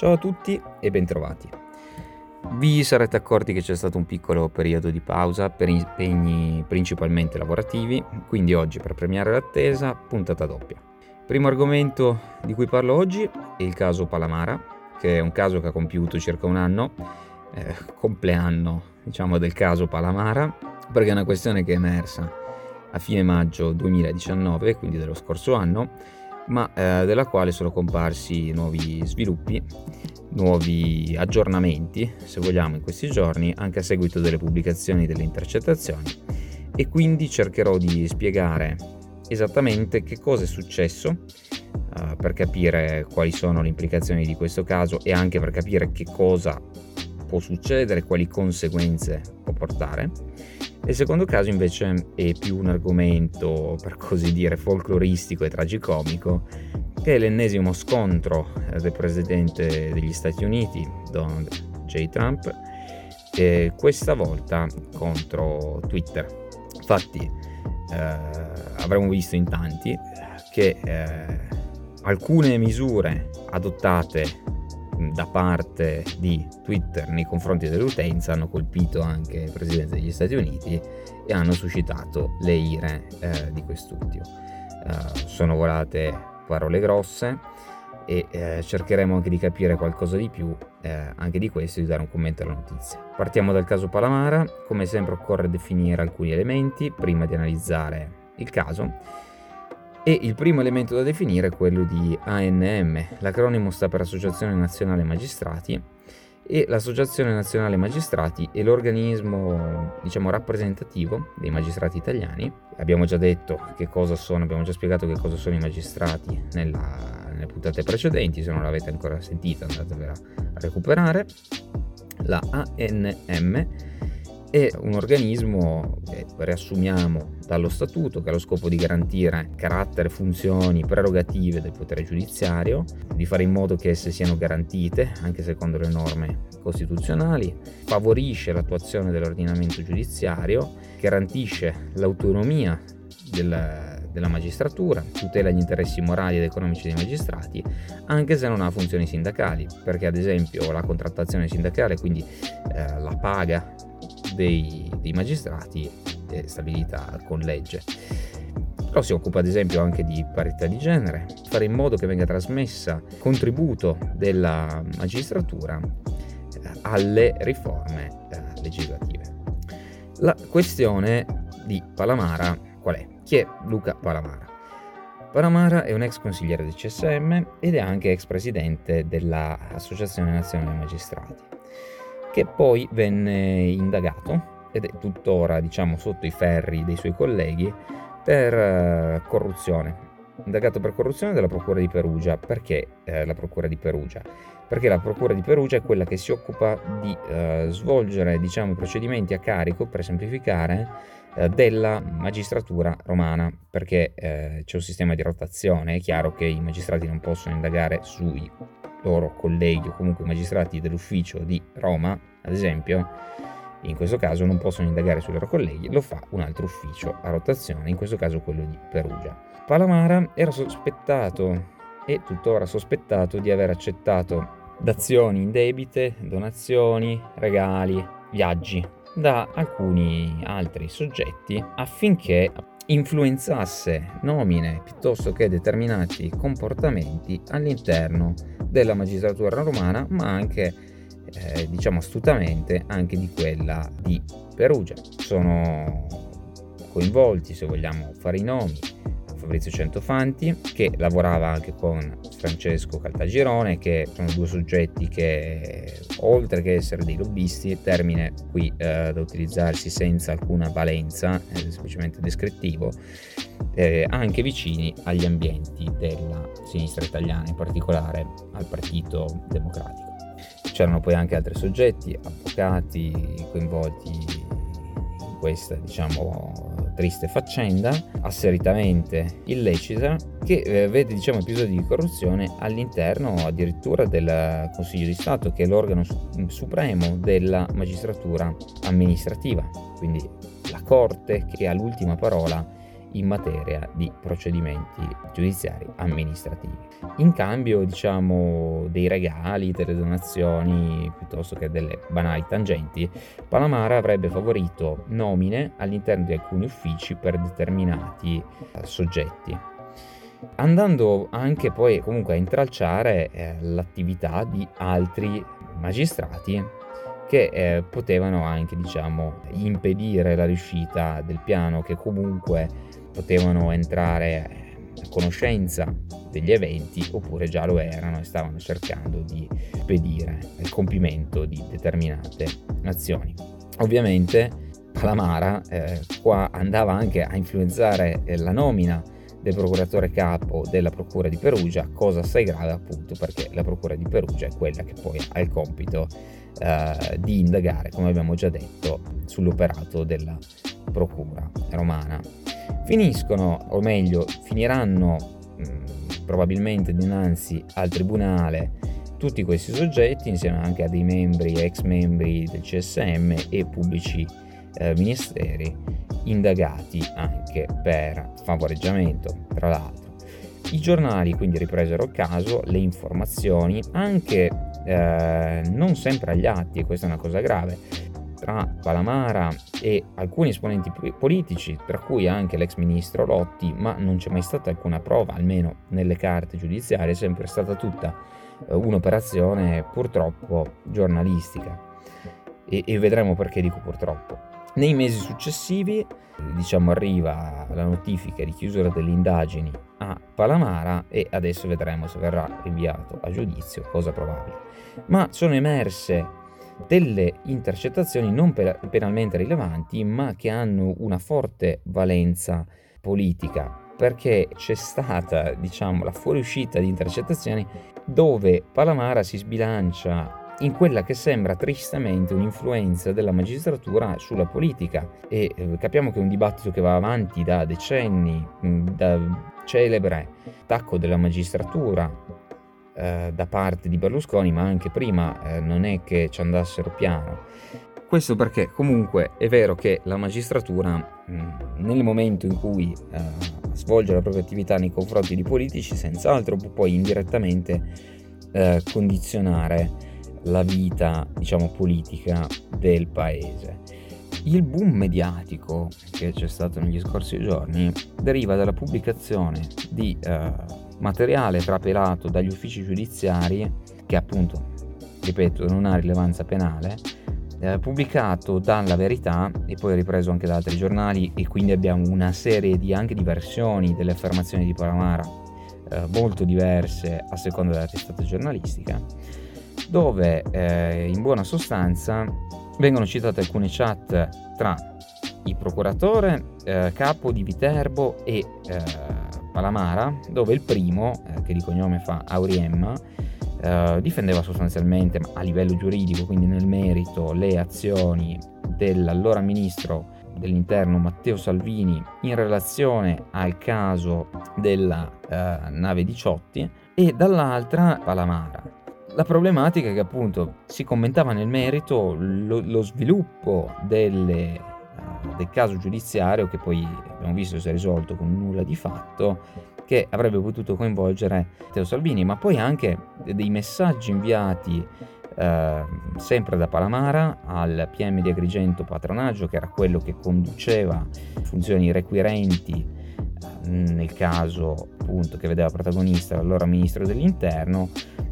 Ciao a tutti e bentrovati. Vi sarete accorti che c'è stato un piccolo periodo di pausa per impegni principalmente lavorativi, quindi oggi per premiare l'attesa, puntata doppia. Primo argomento di cui parlo oggi è il caso Palamara, che è un caso che ha compiuto circa un anno, eh, compleanno diciamo del caso Palamara, perché è una questione che è emersa a fine maggio 2019, quindi dello scorso anno, ma eh, della quale sono comparsi nuovi sviluppi, nuovi aggiornamenti, se vogliamo, in questi giorni, anche a seguito delle pubblicazioni delle intercettazioni. E quindi cercherò di spiegare esattamente che cosa è successo uh, per capire quali sono le implicazioni di questo caso e anche per capire che cosa può succedere, quali conseguenze può portare il secondo caso invece è più un argomento, per così dire, folcloristico e tragicomico, che è l'ennesimo scontro del presidente degli Stati Uniti, Donald J. Trump, e questa volta contro Twitter. Infatti eh, avremo visto in tanti che eh, alcune misure adottate da parte di Twitter nei confronti dell'utenza hanno colpito anche il Presidente degli Stati Uniti e hanno suscitato le ire eh, di quest'ultimo. Uh, sono volate parole grosse e eh, cercheremo anche di capire qualcosa di più eh, anche di questo e di dare un commento alla notizia. Partiamo dal caso Palamara, come sempre occorre definire alcuni elementi prima di analizzare il caso e il primo elemento da definire è quello di ANM, l'acronimo sta per Associazione Nazionale Magistrati e l'Associazione Nazionale Magistrati è l'organismo diciamo rappresentativo dei magistrati italiani. Abbiamo già detto che cosa sono, abbiamo già spiegato che cosa sono i magistrati nella, nelle puntate precedenti, se non l'avete ancora sentita andatevela a recuperare. La ANM è un organismo che riassumiamo dallo statuto che ha lo scopo di garantire carattere, funzioni, prerogative del potere giudiziario, di fare in modo che esse siano garantite anche secondo le norme costituzionali, favorisce l'attuazione dell'ordinamento giudiziario, garantisce l'autonomia del, della magistratura, tutela gli interessi morali ed economici dei magistrati, anche se non ha funzioni sindacali, perché ad esempio la contrattazione sindacale, quindi eh, la paga dei, dei magistrati è stabilita con legge. Però si occupa ad esempio anche di parità di genere, fare in modo che venga trasmessa contributo della magistratura eh, alle riforme eh, legislative. La questione di Palamara qual è? Chi è Luca Palamara? Palamara è un ex consigliere del CSM ed è anche ex presidente dell'Associazione Nazionale Magistrati che poi venne indagato ed è tuttora diciamo sotto i ferri dei suoi colleghi per uh, corruzione. Indagato per corruzione dalla Procura di Perugia. Perché eh, la Procura di Perugia? Perché la Procura di Perugia è quella che si occupa di uh, svolgere diciamo, procedimenti a carico, per semplificare, della magistratura romana, perché c'è un sistema di rotazione. È chiaro che i magistrati non possono indagare sui loro colleghi o comunque magistrati dell'ufficio di Roma, ad esempio, in questo caso non possono indagare sui loro colleghi, lo fa un altro ufficio a rotazione, in questo caso quello di Perugia. Palamara era sospettato e tuttora sospettato di aver accettato dazioni indebite, donazioni, regali, viaggi da alcuni altri soggetti affinché influenzasse nomine piuttosto che determinati comportamenti all'interno della magistratura romana, ma anche, eh, diciamo astutamente, anche di quella di Perugia. Sono coinvolti, se vogliamo fare i nomi, Fabrizio Centofanti, che lavorava anche con Francesco Caltagirone, che sono due soggetti che, oltre che essere dei lobbisti, termine qui eh, da utilizzarsi senza alcuna valenza, è semplicemente descrittivo, eh, anche vicini agli ambienti della sinistra italiana, in particolare al Partito Democratico. C'erano poi anche altri soggetti, avvocati coinvolti in questa, diciamo, triste faccenda, asseritamente illecita, che eh, vede diciamo, episodi di corruzione all'interno addirittura del Consiglio di Stato, che è l'organo su- supremo della magistratura amministrativa, quindi la Corte che ha l'ultima parola in materia di procedimenti giudiziari amministrativi. In cambio, diciamo, dei regali, delle donazioni, piuttosto che delle banali tangenti, Palamara avrebbe favorito nomine all'interno di alcuni uffici per determinati eh, soggetti andando anche poi comunque a intralciare eh, l'attività di altri magistrati che eh, potevano anche diciamo impedire la riuscita del piano che comunque potevano entrare a conoscenza degli eventi oppure già lo erano e stavano cercando di impedire il compimento di determinate azioni. Ovviamente Palamara eh, qua andava anche a influenzare eh, la nomina del procuratore capo della Procura di Perugia, cosa assai grave appunto perché la Procura di Perugia è quella che poi ha il compito eh, di indagare, come abbiamo già detto, sull'operato della Procura romana. Finiscono, o meglio, finiranno mh, mm, probabilmente dinanzi al Tribunale tutti questi soggetti insieme anche a dei membri, ex membri del CSM e pubblici eh, ministeri indagati anche per favoreggiamento, tra l'altro. I giornali quindi ripresero caso, le informazioni, anche eh, non sempre agli atti, e questa è una cosa grave, tra Palamara e alcuni esponenti politici, tra cui anche l'ex ministro Lotti, ma non c'è mai stata alcuna prova, almeno nelle carte giudiziarie, è sempre stata tutta eh, un'operazione purtroppo giornalistica. E, e vedremo perché dico purtroppo. Nei mesi successivi, diciamo, arriva la notifica di chiusura delle indagini a Palamara e adesso vedremo se verrà rinviato a giudizio, cosa probabile. Ma sono emerse delle intercettazioni non penalmente rilevanti, ma che hanno una forte valenza politica, perché c'è stata, diciamo, la fuoriuscita di intercettazioni dove Palamara si sbilancia in quella che sembra tristemente un'influenza della magistratura sulla politica e eh, capiamo che è un dibattito che va avanti da decenni, mm, da celebre attacco della magistratura eh, da parte di Berlusconi, ma anche prima eh, non è che ci andassero piano. Questo perché comunque è vero che la magistratura mm, nel momento in cui eh, svolge la propria attività nei confronti di politici, senz'altro può poi indirettamente eh, condizionare la vita, diciamo, politica del paese. Il boom mediatico che c'è stato negli scorsi giorni deriva dalla pubblicazione di eh, materiale trapelato dagli uffici giudiziari che appunto, ripeto, non ha rilevanza penale, eh, pubblicato dalla Verità e poi ripreso anche da altri giornali e quindi abbiamo una serie di, anche di versioni delle affermazioni di Palamara eh, molto diverse a seconda della testata giornalistica dove eh, in buona sostanza vengono citate alcune chat tra il procuratore eh, capo di Viterbo e eh, Palamara, dove il primo, eh, che di cognome fa Auriemma, eh, difendeva sostanzialmente a livello giuridico, quindi nel merito, le azioni dell'allora ministro dell'interno Matteo Salvini in relazione al caso della eh, nave Diciotti e dall'altra Palamara la problematica è che appunto si commentava nel merito lo, lo sviluppo delle, uh, del caso giudiziario che poi abbiamo visto si è risolto con nulla di fatto che avrebbe potuto coinvolgere Teo Salvini, ma poi anche dei messaggi inviati eh, sempre da Palamara al PM di Agrigento Patronaggio, che era quello che conduceva funzioni requirenti eh, nel caso appunto che vedeva protagonista l'allora ministro dell'interno,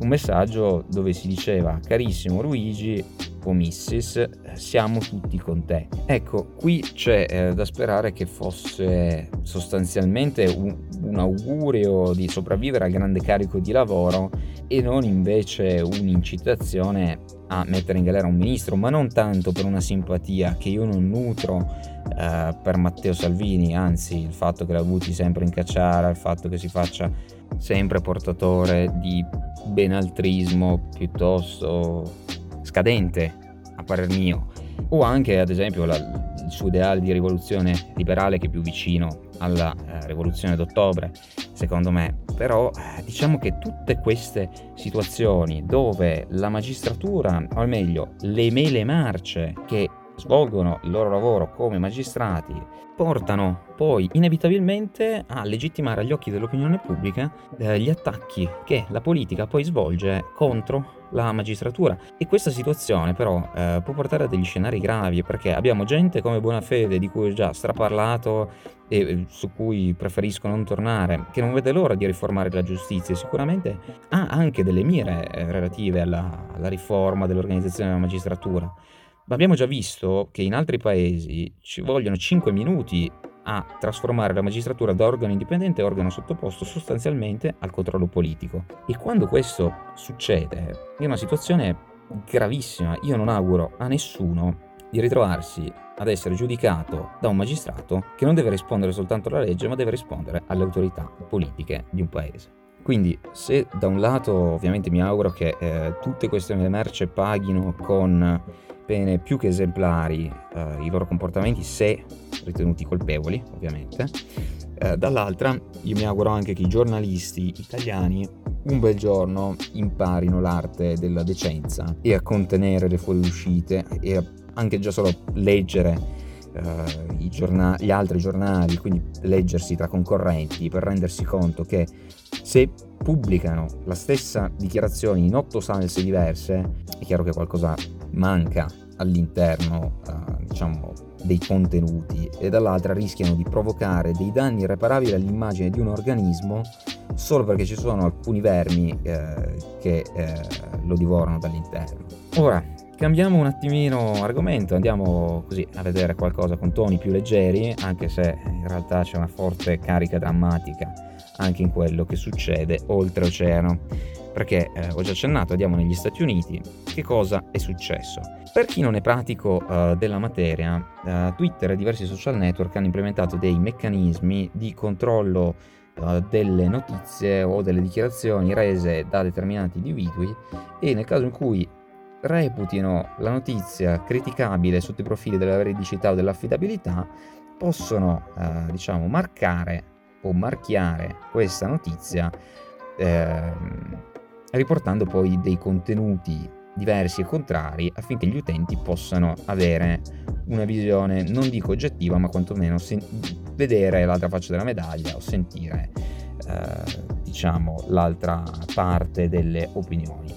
un messaggio dove si diceva carissimo Luigi o Missis, siamo tutti con te. Ecco, qui c'è eh, da sperare che fosse sostanzialmente un, un augurio di sopravvivere al grande carico di lavoro e non invece un'incitazione a mettere in galera un ministro, ma non tanto per una simpatia che io non nutro eh, per Matteo Salvini, anzi il fatto che l'ha avuti sempre in cacciara, il fatto che si faccia sempre portatore di benaltrismo piuttosto scadente, a parer mio, o anche ad esempio la, il suo ideale di rivoluzione liberale che è più vicino alla eh, rivoluzione d'ottobre, secondo me. Però eh, diciamo che tutte queste situazioni dove la magistratura, o meglio le mele marce che svolgono il loro lavoro come magistrati, portano poi inevitabilmente a legittimare agli occhi dell'opinione pubblica eh, gli attacchi che la politica poi svolge contro la magistratura. E questa situazione però eh, può portare a degli scenari gravi perché abbiamo gente come Bonafede di cui ho già straparlato e eh, su cui preferisco non tornare che non vede l'ora di riformare la giustizia e sicuramente ha anche delle mire eh, relative alla, alla riforma dell'organizzazione della magistratura ma abbiamo già visto che in altri paesi ci vogliono 5 minuti a trasformare la magistratura da organo indipendente a organo sottoposto sostanzialmente al controllo politico. E quando questo succede è una situazione gravissima. Io non auguro a nessuno di ritrovarsi ad essere giudicato da un magistrato che non deve rispondere soltanto alla legge, ma deve rispondere alle autorità politiche di un paese. Quindi se da un lato ovviamente mi auguro che eh, tutte queste merce paghino con pene più che esemplari eh, i loro comportamenti se ritenuti colpevoli ovviamente, eh, dall'altra io mi auguro anche che i giornalisti italiani un bel giorno imparino l'arte della decenza e a contenere le fuoriuscite e a anche già solo leggere Uh, giornali, gli altri giornali, quindi leggersi tra concorrenti per rendersi conto che se pubblicano la stessa dichiarazione in otto salse diverse, è chiaro che qualcosa manca all'interno, uh, diciamo, dei contenuti e dall'altra rischiano di provocare dei danni irreparabili all'immagine di un organismo solo perché ci sono alcuni vermi eh, che eh, lo divorano dall'interno. Ora, Cambiamo un attimino argomento, andiamo così a vedere qualcosa con toni più leggeri, anche se in realtà c'è una forte carica drammatica anche in quello che succede oltreoceano. Perché eh, ho già accennato, andiamo negli Stati Uniti, che cosa è successo? Per chi non è pratico uh, della materia, uh, Twitter e diversi social network hanno implementato dei meccanismi di controllo uh, delle notizie o delle dichiarazioni rese da determinati individui e nel caso in cui reputino la notizia criticabile sotto i profili della veridicità o dell'affidabilità, possono eh, diciamo marcare o marchiare questa notizia eh, riportando poi dei contenuti diversi e contrari affinché gli utenti possano avere una visione non dico oggettiva ma quantomeno sen- vedere l'altra faccia della medaglia o sentire eh, diciamo l'altra parte delle opinioni.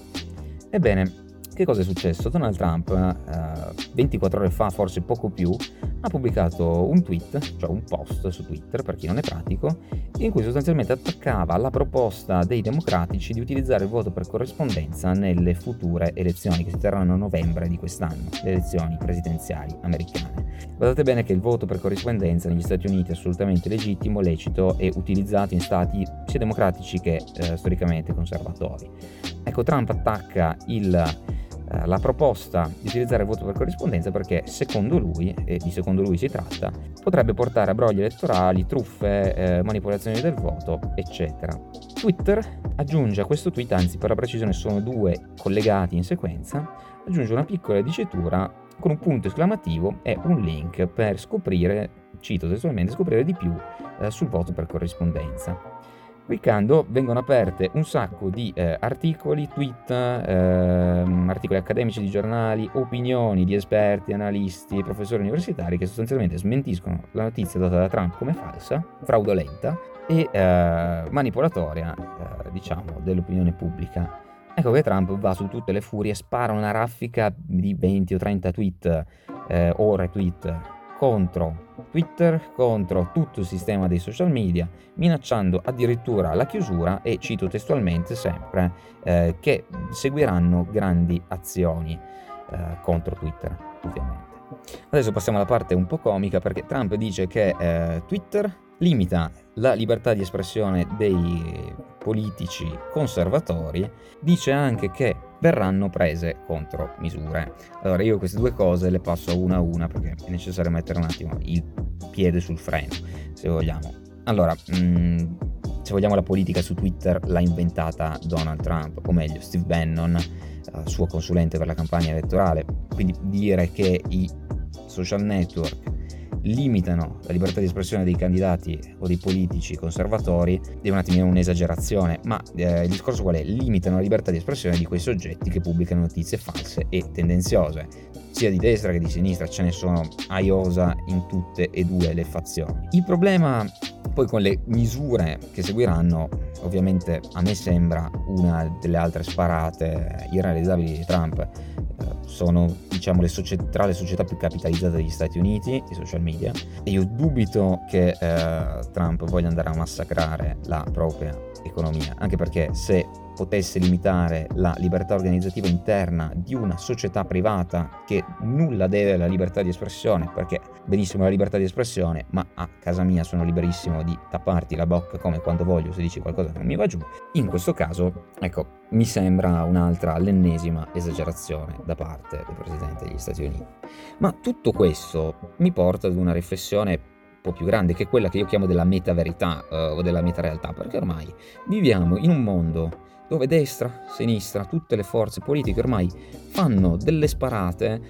Ebbene, che cosa è successo? Donald Trump, eh, 24 ore fa, forse poco più, ha pubblicato un tweet, cioè un post su Twitter, per chi non è pratico, in cui sostanzialmente attaccava la proposta dei democratici di utilizzare il voto per corrispondenza nelle future elezioni che si terranno a novembre di quest'anno, le elezioni presidenziali americane. Guardate bene che il voto per corrispondenza negli Stati Uniti è assolutamente legittimo, lecito e utilizzato in stati sia democratici che eh, storicamente conservatori. Ecco, Trump attacca il la proposta di utilizzare il voto per corrispondenza perché secondo lui, e di secondo lui si tratta, potrebbe portare a brogli elettorali, truffe, eh, manipolazioni del voto, eccetera. Twitter aggiunge a questo tweet, anzi per la precisione sono due collegati in sequenza, aggiunge una piccola dicitura con un punto esclamativo e un link per scoprire, cito testualmente, scoprire di più eh, sul voto per corrispondenza. Cliccando vengono aperte un sacco di eh, articoli, tweet, eh, articoli accademici di giornali, opinioni di esperti, analisti, professori universitari che sostanzialmente smentiscono la notizia data da Trump come falsa, fraudolenta e eh, manipolatoria, eh, diciamo, dell'opinione pubblica. Ecco che Trump va su tutte le furie, spara una raffica di 20 o 30 tweet eh, o retweet contro Twitter, contro tutto il sistema dei social media, minacciando addirittura la chiusura e, cito testualmente sempre, eh, che seguiranno grandi azioni eh, contro Twitter, ovviamente. Adesso passiamo alla parte un po' comica perché Trump dice che eh, Twitter limita la libertà di espressione dei politici conservatori, dice anche che verranno prese contromisure. Allora io queste due cose le passo una a una perché è necessario mettere un attimo il piede sul freno, se vogliamo. Allora, mh, mm, se vogliamo la politica su Twitter l'ha inventata Donald Trump, o meglio Steve Bannon, uh, suo consulente per la campagna elettorale. Quindi dire che i social network limitano la libertà di espressione dei candidati o dei politici conservatori è un attimino un'esagerazione, ma eh, il discorso qual è? Limitano la libertà di espressione di quei soggetti che pubblicano notizie false e tendenziose. sia di destra che di sinistra, ce ne sono a iosa in tutte e due le fazioni. Il problema poi con le misure che seguiranno, ovviamente a me sembra una delle altre sparate irrealizzabili di Trump. Sono diciamo le società, tra le società più capitalizzate degli Stati Uniti, i social media, e io dubito che eh, Trump voglia andare a massacrare la propria economia, anche perché se potesse limitare la libertà organizzativa interna di una società privata che nulla deve alla libertà di espressione, perché benissimo la libertà di espressione, ma a casa mia sono liberissimo di tapparti la bocca come quando voglio se dici qualcosa che non mi va giù. In questo caso, ecco, mi sembra un'altra, l'ennesima esagerazione da parte del Presidente degli Stati Uniti. Ma tutto questo mi porta ad una riflessione po' più grande, che è quella che io chiamo della meta-verità eh, o della meta-realtà, perché ormai viviamo in un mondo dove destra, sinistra, tutte le forze politiche ormai fanno delle sparate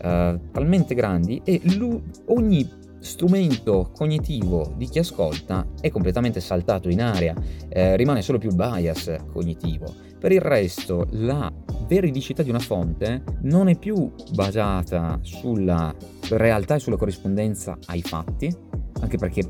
eh, talmente grandi e ogni strumento cognitivo di chi ascolta è completamente saltato in aria, eh, rimane solo più il bias cognitivo. Per il resto la veridicità di una fonte non è più basata sulla realtà e sulla corrispondenza ai fatti, anche perché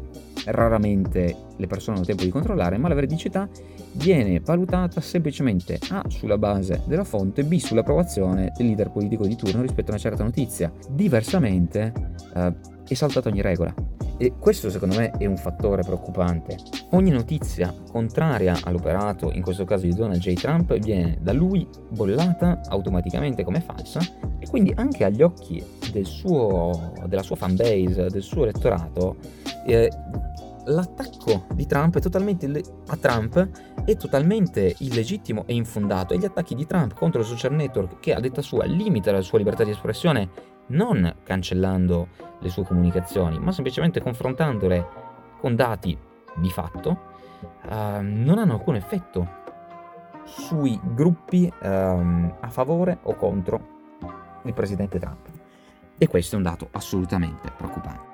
raramente le persone hanno tempo di controllare, ma la veridicità viene valutata semplicemente A sulla base della fonte, B sull'approvazione del leader politico di turno rispetto a una certa notizia. Diversamente eh, è saltata ogni regola. E questo secondo me è un fattore preoccupante. Ogni notizia contraria all'operato, in questo caso di Donald J. Trump, viene da lui bollata automaticamente come falsa e quindi anche agli occhi del suo, della sua fanbase, del suo elettorato, eh, l'attacco di Trump totalmente a Trump è totalmente illegittimo e infondato. E gli attacchi di Trump contro il social network che a detta sua limita la sua libertà di espressione non cancellando le sue comunicazioni ma semplicemente confrontandole con dati di fatto uh, non hanno alcun effetto sui gruppi uh, a favore o contro il presidente Trump. E questo è un dato assolutamente preoccupante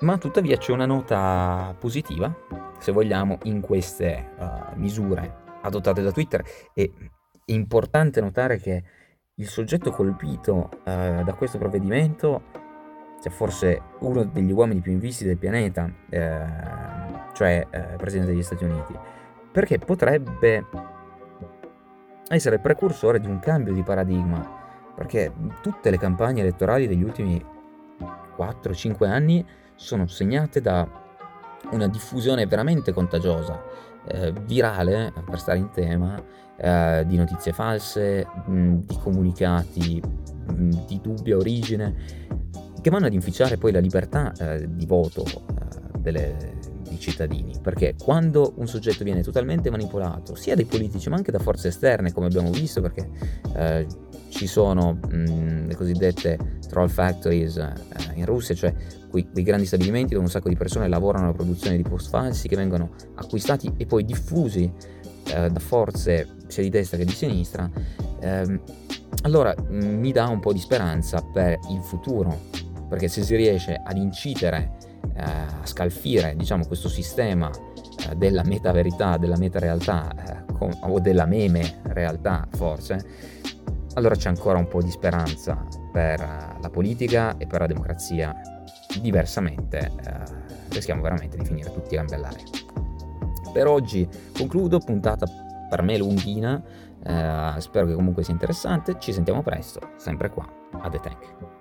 ma tuttavia c'è una nota positiva, se vogliamo, in queste uh, misure adottate da Twitter. E è importante notare che il soggetto colpito uh, da questo provvedimento, cioè forse uno degli uomini più invisti del pianeta, eh, cioè il Presidente degli Stati Uniti, perché potrebbe essere precursore di un cambio di paradigma, perché tutte le campagne elettorali degli ultimi 4-5 anni sono segnate da una diffusione veramente contagiosa, eh, virale, per stare in tema, eh, di notizie false, mh, di comunicati mh, di dubbia origine, che vanno ad inficiare poi la libertà eh, di voto eh, delle, dei cittadini, perché quando un soggetto viene totalmente manipolato, sia dai politici ma anche da forze esterne, come abbiamo visto, perché eh, ci sono mh, le cosiddette troll factories eh, in Russia, cioè quei, quei, grandi stabilimenti dove un sacco di persone lavorano alla produzione di post falsi che vengono acquistati e poi diffusi eh, da forze sia di destra che di sinistra, ehm, allora mh, mi dà un po' di speranza per il futuro, perché se si riesce ad incidere, eh, a scalfire diciamo, questo sistema eh, della meta verità, della meta realtà eh, o della meme realtà forse, allora c'è ancora un po' di speranza per eh, la politica e per la democrazia. Diversamente eh, rischiamo veramente di finire tutti a gambe all'aria. Per oggi concludo, puntata per me lunghina, eh, spero che comunque sia interessante, ci sentiamo presto, sempre qua, a The Tank.